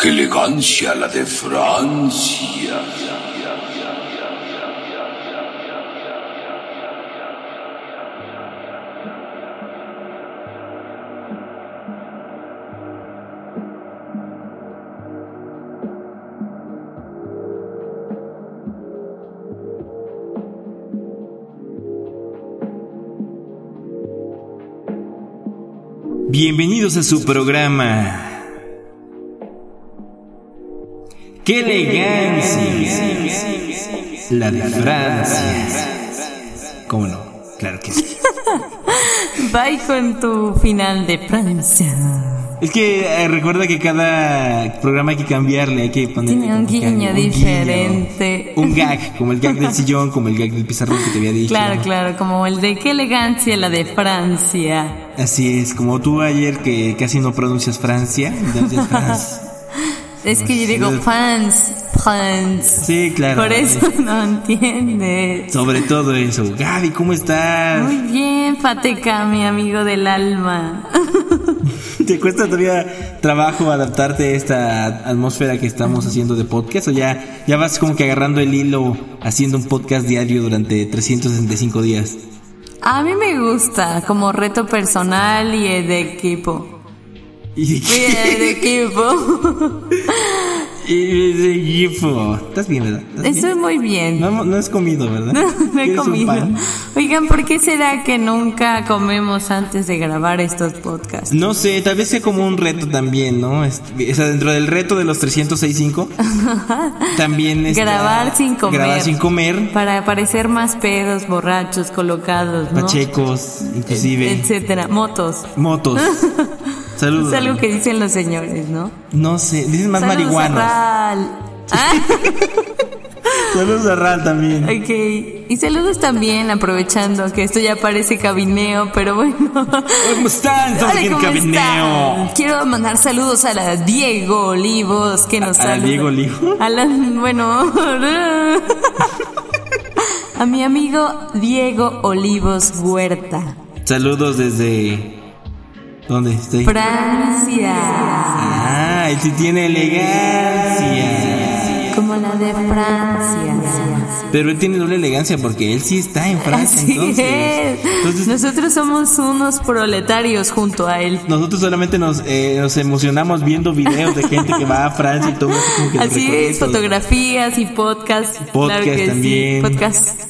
¡Qué elegancia la de Francia! Bienvenidos a su programa. ¡Qué elegancia! La de Francia. ¿Cómo no? Claro que sí. Bye con tu final de Francia. Es que eh, recuerda que cada programa hay que cambiarle, hay que ponerle Tiene un guiño un diferente. Un gag, como el gag del sillón, como el gag del pizarrón que te había dicho. Claro, claro, como el de qué elegancia la de Francia. Así es, como tú ayer que casi no pronuncias Francia, entonces France. Es que yo digo fans, France. Sí, claro. Por eso no entiendes. Sobre todo eso. Gaby, ¿cómo estás? Muy bien, Fateca, mi amigo del alma. ¿Te cuesta todavía trabajo adaptarte a esta atmósfera que estamos haciendo de podcast o ya, ya vas como que agarrando el hilo haciendo un podcast diario durante 365 días? A mí me gusta como reto personal y de equipo. Y de equipo. y de equipo. ¿Estás bien, verdad? ¿Estás bien? Estoy muy bien. No, no has comido, ¿verdad? No he ¿Quieres un comido. Oigan, ¿por qué será que nunca comemos antes de grabar estos podcasts? No sé, tal vez sea como un reto también, ¿no? Es- O sea, dentro del reto de los 365, también es Grabar sin comer. Grabar sin comer, Para parecer más pedos, borrachos, colocados, ¿no? pachecos, inclusive, Etcétera. Motos. motos. Saludos. Es algo que dicen los señores, ¿no? No sé, dicen más Saludos a. Ral. Ah, Saludos a Ral también. ok. Y saludos también, aprovechando que esto ya parece cabineo, pero bueno. ¿Cómo están? Estamos Hola, aquí en ¿cómo Cabineo. están? Quiero mandar saludos a la Diego Olivos que nos ¿A la saluda. Diego Olivo? A la, bueno. a mi amigo Diego Olivos Huerta. Saludos desde. ¿Dónde estoy? Francia. Ah, él sí tiene elegancia. Como la de Francia. Pero él tiene doble elegancia porque él sí está en Francia. Así entonces. es. Entonces, Nosotros somos unos proletarios junto a él. nosotros solamente nos, eh, nos emocionamos viendo videos de gente que va a Francia y todo eso como que Así es, fotografías y podcast. Podcast claro que también. Sí, podcast.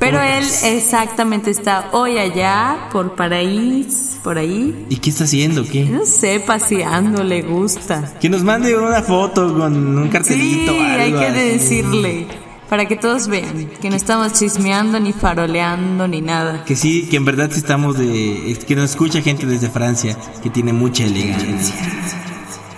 Pero él exactamente está hoy allá, por Paraís, por ahí. ¿Y qué está haciendo? ¿Qué? No sé, paseando, le gusta. Que nos mande una foto con un Sí, cartelito. hay algo que así. decirle. Para que todos vean que no estamos chismeando, ni faroleando, ni nada. Que sí, que en verdad sí estamos de. que nos escucha gente desde Francia que tiene mucha elegancia.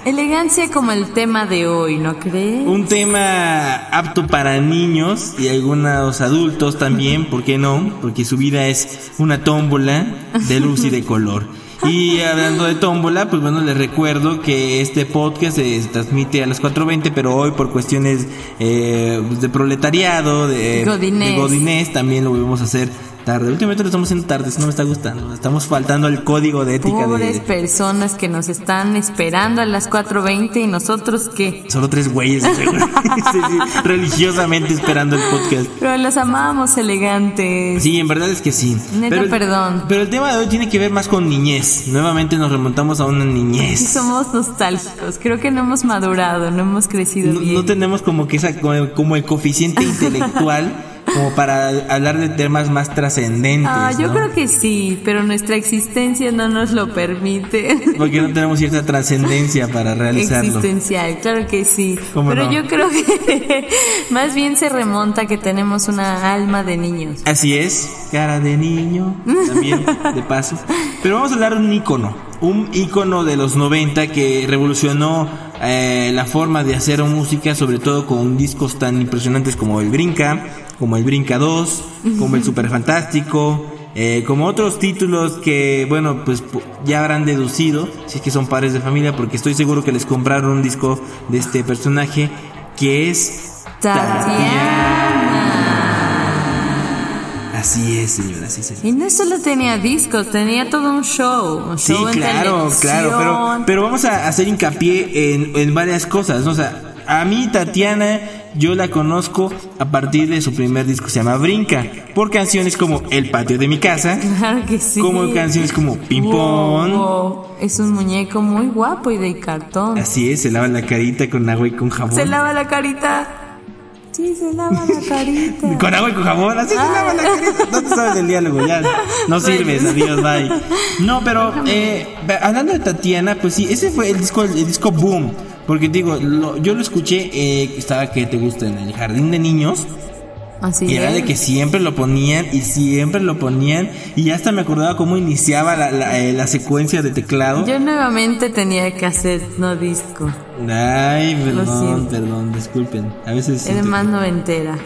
Elegancia como el tema de hoy, ¿no crees? Un tema apto para niños y algunos adultos también, ¿por qué no? Porque su vida es una tómbola de luz y de color. Y hablando de tómbola, pues bueno, les recuerdo que este podcast se transmite a las 4.20, pero hoy por cuestiones eh, de proletariado, de Godinés. de godinés, también lo volvemos a hacer tarde. Últimamente lo estamos haciendo tarde, eso no me está gustando. Estamos faltando al código de ética Pobres de... personas que nos están esperando a las 4.20 y nosotros qué. Solo tres güeyes seguro. Sí, sí, religiosamente esperando el podcast. Pero los amamos elegantes. Sí, en verdad es que sí. Neta, el- perdón. Pero el tema de hoy tiene que ver más con niñez. Nuevamente nos remontamos a una Sí niñez. somos nostálgicos. Creo que no hemos madurado, no hemos crecido No, bien. no tenemos como que esa como, como el coeficiente intelectual como para hablar de temas más trascendentes. Ah, yo ¿no? creo que sí, pero nuestra existencia no nos lo permite. Porque no tenemos cierta trascendencia para realizarlo. Existencial, claro que sí. ¿Cómo Pero no? yo creo que más bien se remonta que tenemos una alma de niños. Así es, cara de niño, también de paso. Pero vamos a hablar de un ícono, un ícono de los 90 que revolucionó eh, la forma de hacer música, sobre todo con discos tan impresionantes como el Brinca, como el Brinca 2, como el Super Fantástico, eh, como otros títulos que, bueno, pues pu- ya habrán deducido, si es que son padres de familia, porque estoy seguro que les compraron un disco de este personaje que es Tatiana. Así es, señora, sí, señor. Y no solo tenía discos, tenía todo un show. Un Sí, show en claro, claro, pero, pero vamos a hacer hincapié en, en varias cosas, ¿no? O sea, a mí Tatiana, yo la conozco a partir de su primer disco, se llama Brinca, por canciones como El patio de mi casa, Claro que sí. como canciones como Ping Pong, Wow, Es un muñeco muy guapo y de cartón. así es, se lava la carita con agua y con jabón. Se lava la carita. Sí, se lava la carita. Con agua y con jabón, así se lava la carita. No te sabes el diálogo, ya. No sirves, adiós, bye. No, pero eh, hablando de Tatiana, pues sí, ese fue el disco, el disco Boom. Porque digo, lo- yo lo escuché, eh, estaba que te gusta en el jardín de niños. Así Y era es. de que siempre lo ponían y siempre lo ponían. Y hasta me acordaba cómo iniciaba la, la, eh, la secuencia de teclado. Yo nuevamente tenía cassette, no disco. Ay, perdón, perdón, disculpen. A veces. Era más noventera.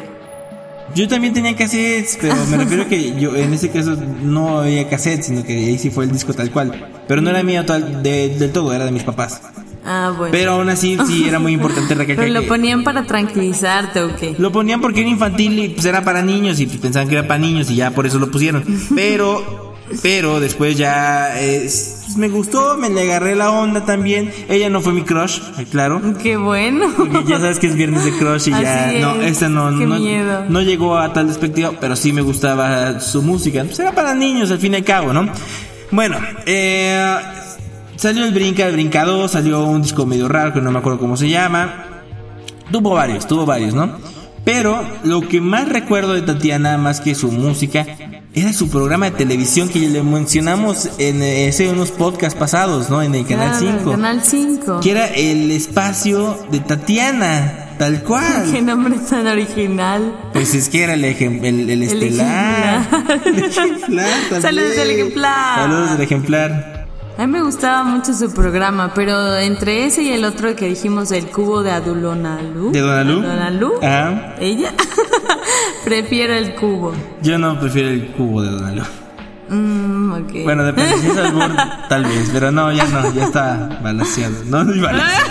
Yo también tenía cassettes, pero me refiero que yo en ese caso no había cassettes, sino que ahí sí fue el disco tal cual. Pero no era mío tal, de- del todo, era de mis papás. Ah, bueno. Pero aún así sí era muy importante recalcar Pero lo que ponían para tranquilizarte o qué. lo ponían porque era infantil y pues era para niños y pues, pensaban que era para niños y ya por eso lo pusieron. Pero pero después ya eh, me gustó, me le agarré la onda también. Ella no fue mi crush, claro. Qué bueno. Porque ya sabes que es viernes de crush y ya no, es. esta no, no, miedo. no llegó a tal despectiva, pero sí me gustaba su música. Pues era para niños al fin y al cabo, ¿no? Bueno, eh, salió el Brinca, el Brinca 2, salió un disco medio raro que no me acuerdo cómo se llama. Tuvo varios, tuvo varios, ¿no? Pero lo que más recuerdo de Tatiana, más que su música, era su programa de televisión que le mencionamos en ese unos podcasts pasados, ¿no? En el Canal Claro, 5 Canal 5. que era el espacio de Tatiana, tal Qué cual. nombre tan original. Pues es que era el, ejem- el, el estelar. El ejemplar. Saludos del ejemplar. Saludos del ejemplar. A mí me gustaba mucho su programa, pero entre ese y el otro que dijimos del cubo de Adulonalú. ¿De Donalú? Adulonalú. Ajá. Ella. Prefiero el cubo. Yo no prefiero el cubo de Donaldo. Mm, ok. Bueno, depende. Si es albur, tal vez. Pero no, ya no. Ya está balanceado. No, no balanceado.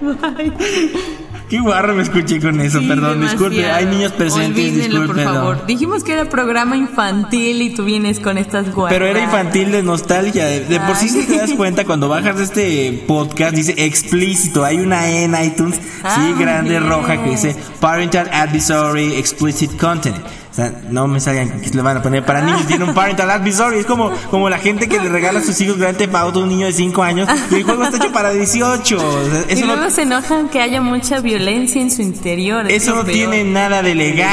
Qué guarro me escuché con eso. Sí, Perdón, disculpe. Hay niños presentes. Olvídenlo, por favor. Dijimos que era programa infantil y tú vienes con estas guarras. Pero era infantil de nostalgia. De, de por sí, si te das cuenta, cuando bajas de este podcast, dice explícito. Hay una E en iTunes, sí, Ah, grande, bien. roja, que dice Parental Advisory Explicit Content. O sea, no me salgan que le van a poner para niños. Tiene un Parental Advisory. Es como, como la gente que le regala a sus hijos Grand Theft Auto a un niño de 5 años. Y el juego está hecho para 18. O sea, Y luego no, se enojan que haya mucha violencia en su interior. es eso no peor. tiene nada de elegancia.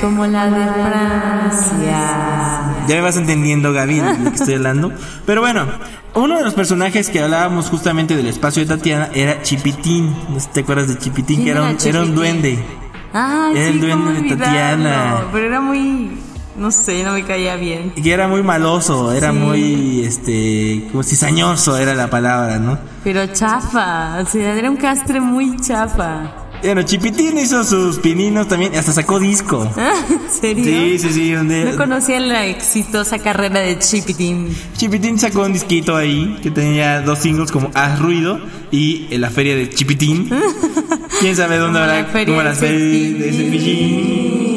Como la de Francia. Ya me vas entendiendo, Gaby, de lo que estoy hablando. Pero bueno, uno de los personajes que hablábamos justamente del espacio de Tatiana era Chipitín. No te acuerdas de Chipitín, ¿Quién que era era un, era un Chipitín? duende. Ay, Era sí, el duende de. Tatiana. Pero era muy. No sé, no me caía bien. Que era muy maloso, era Sí. muy, este, como cizañoso era la palabra, ¿no? Pero chafa. O sea, era un castre muy chafa. Bueno, Chipitín hizo sus pininos también, hasta sacó disco. ¿En serio? Sí, sí, sí. Donde No conocía la exitosa carrera de Chipitín. Chipitín sacó un disquito ahí que tenía dos singles como Haz Ruido y en la feria de Chipitín. ¿Quién sabe dónde Como la habrá feria como la feria de Cepillín?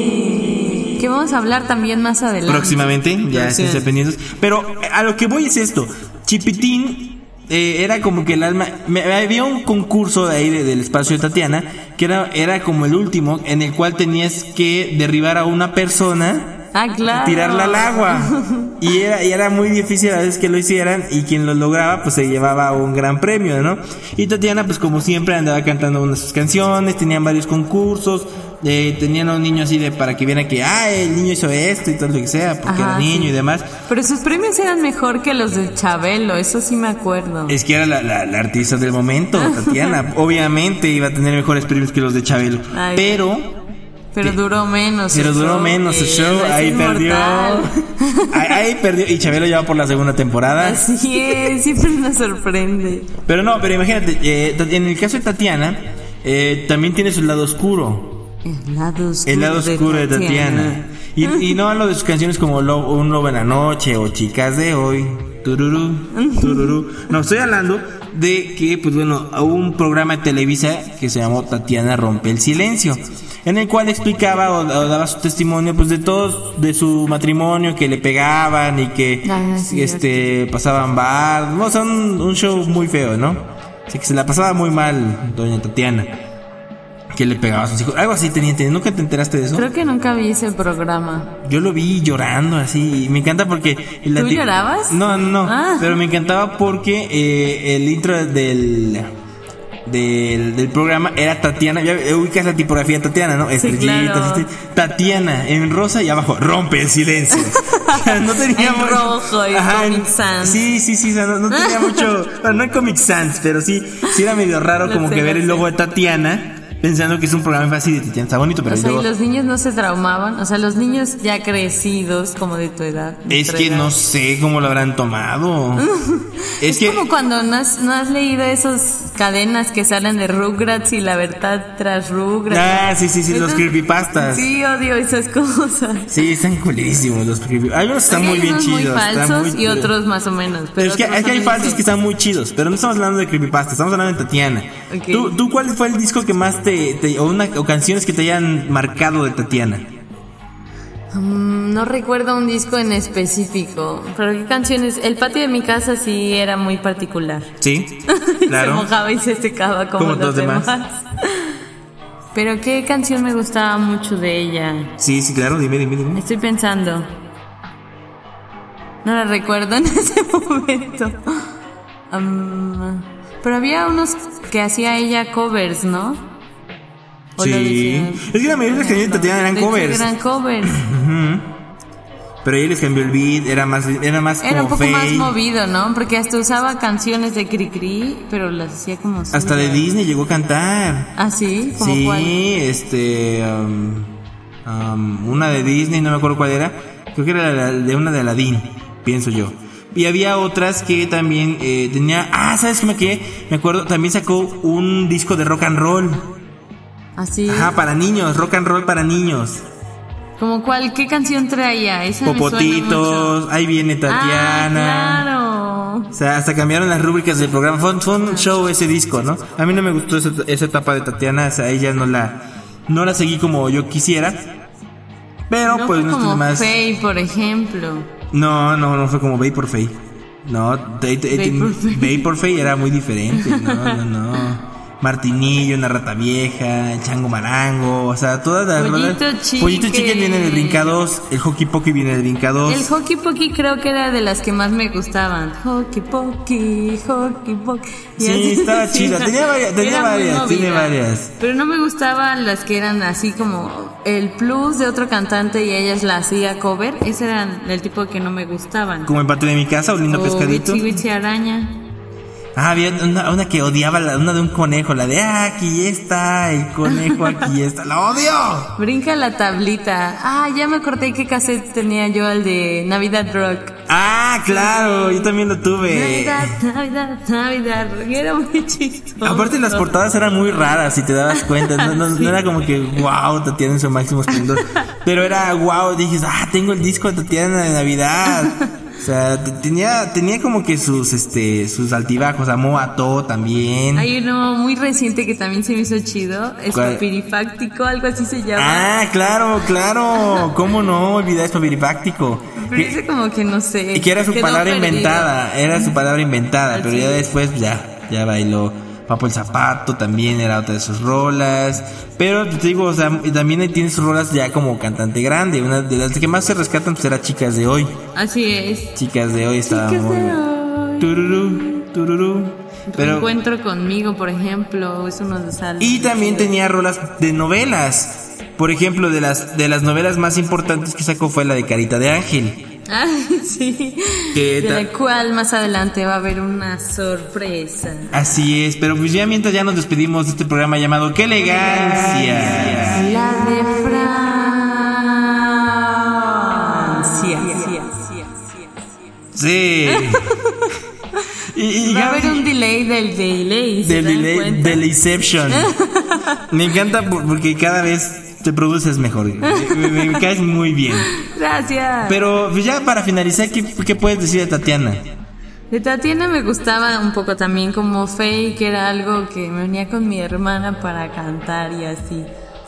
Que vamos a hablar también más adelante. Próximamente, ya estén pendientes. Pero eh, a lo que voy es esto. Chipitín eh, era como que el alma... me- había un concurso de ahí de- del espacio de Tatiana que era, era como el último en el cual tenías que derribar a una persona Ah, claro. tirarla al agua. Y era, y era muy difícil a veces que lo hicieran y quien lo lograba pues se llevaba un gran premio, ¿no? Y Tatiana pues como siempre andaba cantando unas sus canciones, tenían varios concursos, eh, tenían a un niño así de para que viera que, ah, el niño hizo esto y todo lo que sea, porque Ajá, era niño sí. y demás. Pero sus premios eran mejor que los de Chabelo, eso sí me acuerdo. Es que era la, la- la artista del momento, Tatiana. Obviamente iba a tener mejores premios que los de Chabelo. Ay. Pero Pero duró menos. Pero duró show, menos el eh, show, ahí perdió. ahí perdió. Y Chabelo ya va por la segunda temporada. Así es, siempre nos sorprende. Pero no, pero imagínate, eh, en el caso de Tatiana, eh, también tiene su lado oscuro. El lado oscuro, El lado oscuro de Tatiana. Y, y no hablo de sus canciones como Lo- Un Lobo en la Noche o Chicas de Hoy. Tururú, tururú. No, estoy hablando de que, pues bueno, hubo un programa de Televisa que se llamó Tatiana Rompe el Silencio. En el cual explicaba o, o daba su testimonio pues de todos de su matrimonio que le pegaban y que Ah, sí, este pasaban bar, no, o sea, un, un show muy feo, ¿no? Así que se la pasaba muy mal doña Tatiana. Que le pegaba a sus hijos. Algo así tenía, tenía. ¿Nunca te enteraste de eso? Creo que nunca vi ese programa. Yo lo vi llorando así. y Me encanta porque. ¿Tú llorabas? No, no, no. Ah. Pero me encantaba porque eh, el intro del. Del, del programa era Tatiana, ya ubicas la tipografía Tatiana, ¿no? Estrellitas, claro. Tatiana en rosa y abajo rompe el silencio. O sea, no tenía En mucho- rojo y Comic Sans. Sí, sí, sí, o sea, no, no tenía mucho, bueno, no en Comic Sans, pero sí, sí era medio raro Lo como sé, que ver el logo de Tatiana pensando que es un programa fácil de Tatiana, está bonito, pero O sea, luego- y los niños no se traumaban. O sea, los niños ya crecidos, como de tu edad. de Es que edad. no sé cómo lo habrán tomado. es que Como cuando no has, no has leído esas cadenas que salen de Rugrats y la verdad tras Rugrats. Ah, sí, sí, sí, los Esos- creepypastas. Sí, odio esas cosas. Sí, están culerísimos los creepypastas. Algunos están muy bien chidos. muy falsos muy- y otros más o menos. Pero es que, es que hay falsos que están muy chidos, pero no estamos hablando de creepypasta, estamos hablando de Tatiana. Ok. ¿Tú, ¿Tú cuál fue el disco que más te, te- o, una, o canciones que te hayan marcado de Tatiana? Mm, no recuerdo un disco en específico. Pero qué canciones. El patio de mi casa sí era muy particular. Sí, Se claro. mojaba y se secaba como, Como los demás. demás. Pero qué canción me gustaba mucho de ella. Sí, sí, claro, dime, dime, dime. Estoy pensando. No la recuerdo en ese momento. Am, pero había unos que hacía ella covers, ¿no? ¿O lo Sí. Es que la mayoría de las canciones de Tatiana eran covers. Eran covers. Pero ella les cambió el beat, era más, era más Era un como poco más movido, ¿no? Porque hasta usaba canciones de Cricri, pero las hacía como... Hasta de. Disney llegó a cantar. Ah, sí, como Sí, cuál. este. um, um, una de Disney, no me acuerdo cuál era. Creo que era la de una de Aladdin, pienso yo. Y había otras que también eh, tenía. Ah, ¿sabes qué me quedé? Me acuerdo, también sacó un disco de rock and roll. Así. Ajá, para niños, rock and roll para niños. ¿Como cuál? ¿Qué canción traía? Esa Popotitos, ahí viene Tatiana. Ah, claro. O sea, hasta cambiaron las rúbricas del programa. Fue, fue un show ese disco, ¿no? A mí no me gustó esa, esa etapa de Tatiana. O sea, ella no la, no la seguí como yo quisiera. Pero no pues fue no como más. Faye, por ejemplo. No, no, no fue como Vapor Fay. No, te- te- te- Vapor Fay. Vapor Fay era muy diferente. No, no, no. Martinillo, una rata vieja, el chango marango, o sea, todas las Pollito rolas- Chique. Pollito chique viene del brincados, el hockey pokey viene del brincados. El Hockey Pokey creo que era de las que más me gustaban. Hockey Pokey, Hockey Pokey. Y Sí, así estaba decía. chida. Tenía varias- tenía varias, tiene varias. Pero no me gustaban las que eran así como el plus de otro cantante y ellas la hacía cover. Ese eran el tipo que no me gustaban. Como el patio de mi casa, un lindo o pescadito. Witchy Witchy Araña. Ah, había una, una que odiaba, la, una de un conejo, la de ah, aquí está, el conejo aquí está, la odio. Brinca la tablita. Ah, ya me acordé qué cassette tenía yo, el de Navidad Rock. Ah, claro, yo también lo tuve. Navidad, Navidad, Navidad Rock. Era muy chistoso. Aparte las portadas eran muy raras, si te dabas cuenta, no, no- no era como que wow, Tatiana en su máximo esplendor, pero era wow, dices, ah, tengo el disco de Tatiana de Navidad. O sea, te- tenía, tenía como que sus, este, sus altibajos, amó a todo también. Hay uno muy reciente que también se me hizo chido. Es ¿Cuál? papirifáctico, algo así se llama. Ah, claro, claro, cómo no olvidar esto piripáctico. Pero ese como que no sé. Y que era su palabra perdido. inventada, era su palabra inventada, pero ya después ya, ya bailó. Papo el Zapato también era otra de sus rolas. Pero te digo, o sea, también ahí tiene sus rolas ya como cantante grande. Una de las que más se rescatan pues era Chicas de Hoy. Así es. Chicas de Hoy estaba Chicas muy de hoy. Tururú, tururú. Pero, encuentro conmigo, por ejemplo, eso nos sale. y también tenía rolas de novelas. Por ejemplo, de las, de las novelas más importantes que sacó fue la de Carita de Ángel. Ah, sí. ¿Qué De la cual más adelante va a haber una sorpresa. Así es, pero pues ya mientras ya nos despedimos de este programa llamado ¡Qué elegancia! La de Francia. Sí. y, y Va a haber un delay del delay. ¿se del delay, del Inception. Me encanta por- porque cada vez te produces mejor. Me, me- me caes muy bien. Gracias. Pero pues ya para finalizar, ¿qué, qué puedes decir de Tatiana? De Tatiana me gustaba un poco también como que era algo que me unía con mi hermana para cantar y así.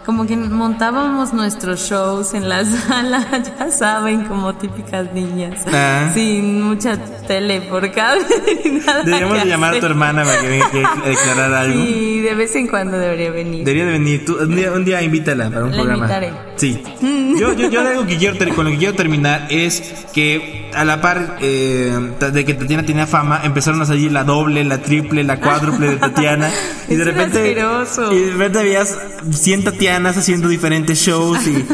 Como que montábamos nuestros shows en la sala, ya saben, como típicas niñas, Ah. sin mucha tele por cable. Deberíamos llamar a tu hermana para que venga a declarar algo. Y de vez en cuando debería venir. Debería de venir. Tú, un, día, un día invítala para un La programa. invitaré. Sí. Yo, yo, yo algo que quiero ter- con lo que quiero terminar es que a la par eh, de que Tatiana tenía fama, empezaron a salir la doble, la triple, la cuádruple de Tatiana. y de repente. Y de repente habías 100 Tatianas haciendo diferentes shows y,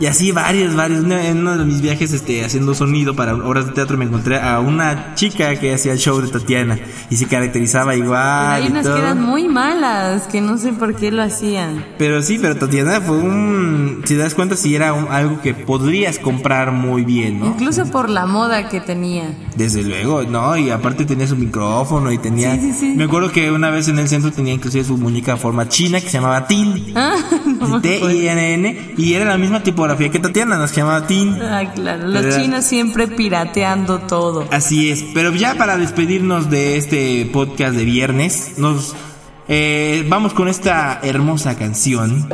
y así varios, varios. En uno de mis viajes este, haciendo sonido para obras de teatro me encontré a una chica que hacía el show de Tatiana y se caracterizaba igual. hay unas que eran muy malas, que no sé por qué lo hacían. Pero sí, pero Tatiana fue un. Si das cuenta, sí era un- algo que podrías comprar muy bien, ¿no? Incluso por la moda que tenía. Desde luego, ¿no? Y aparte tenía su micrófono y tenía. Sí, sí, sí. Me acuerdo que una vez en el centro tenía inclusive su muñeca de forma china que se llamaba Tin. Ah, no T-I-N-N. Y era la misma tipografía que Tatiana, nos llamaba Tin. Ah, claro, los chinos siempre pirateando todo. Así es, pero ya para despedirnos de este podcast de viernes, nos eh, vamos con esta hermosa canción.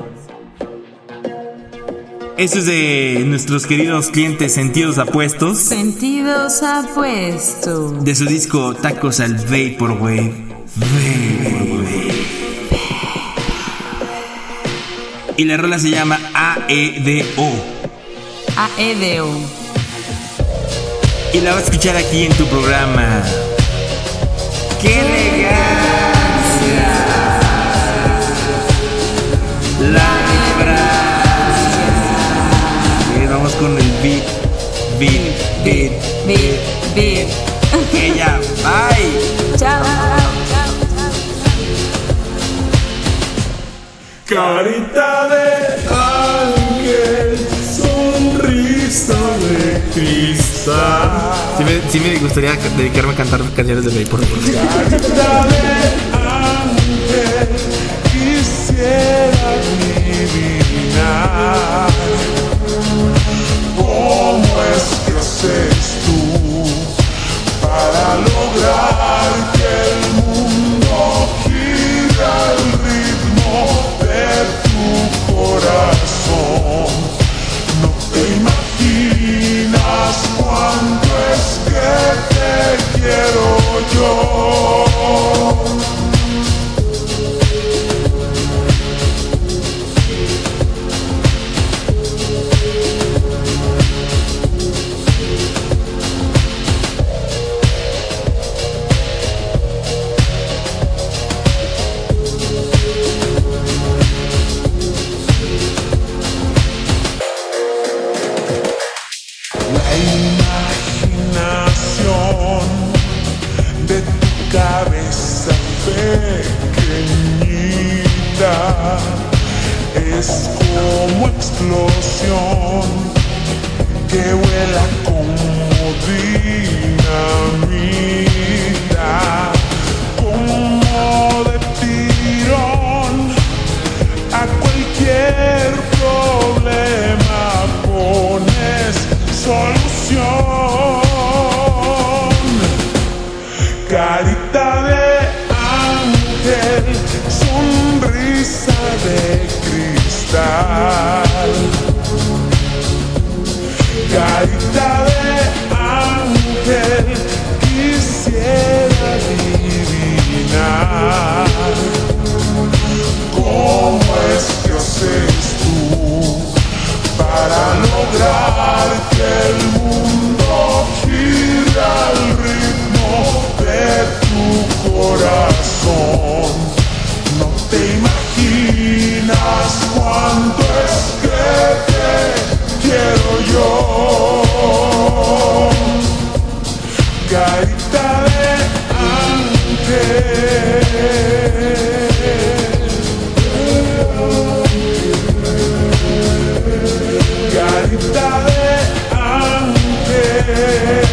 Esto es de nuestros queridos clientes Sentidos Apuestos, Sentidos apuestos. de su disco Tacos al Vaporwave. Vaporwave. Y la rola se llama AEDO. AEDO. Y la vas a escuchar aquí en tu programa. ¡Qué elegancia! La cristal. Sí me, sí me gustaría dedicarme a cantar canciones de Vapor. Quisiera adivinar cómo es que haces que vuela como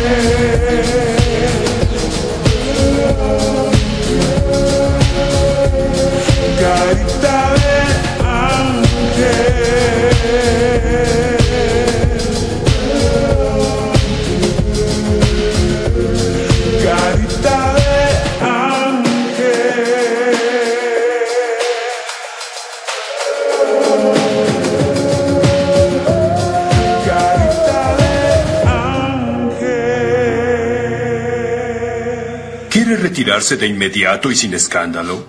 ángel. De inmediato y sin escándalo?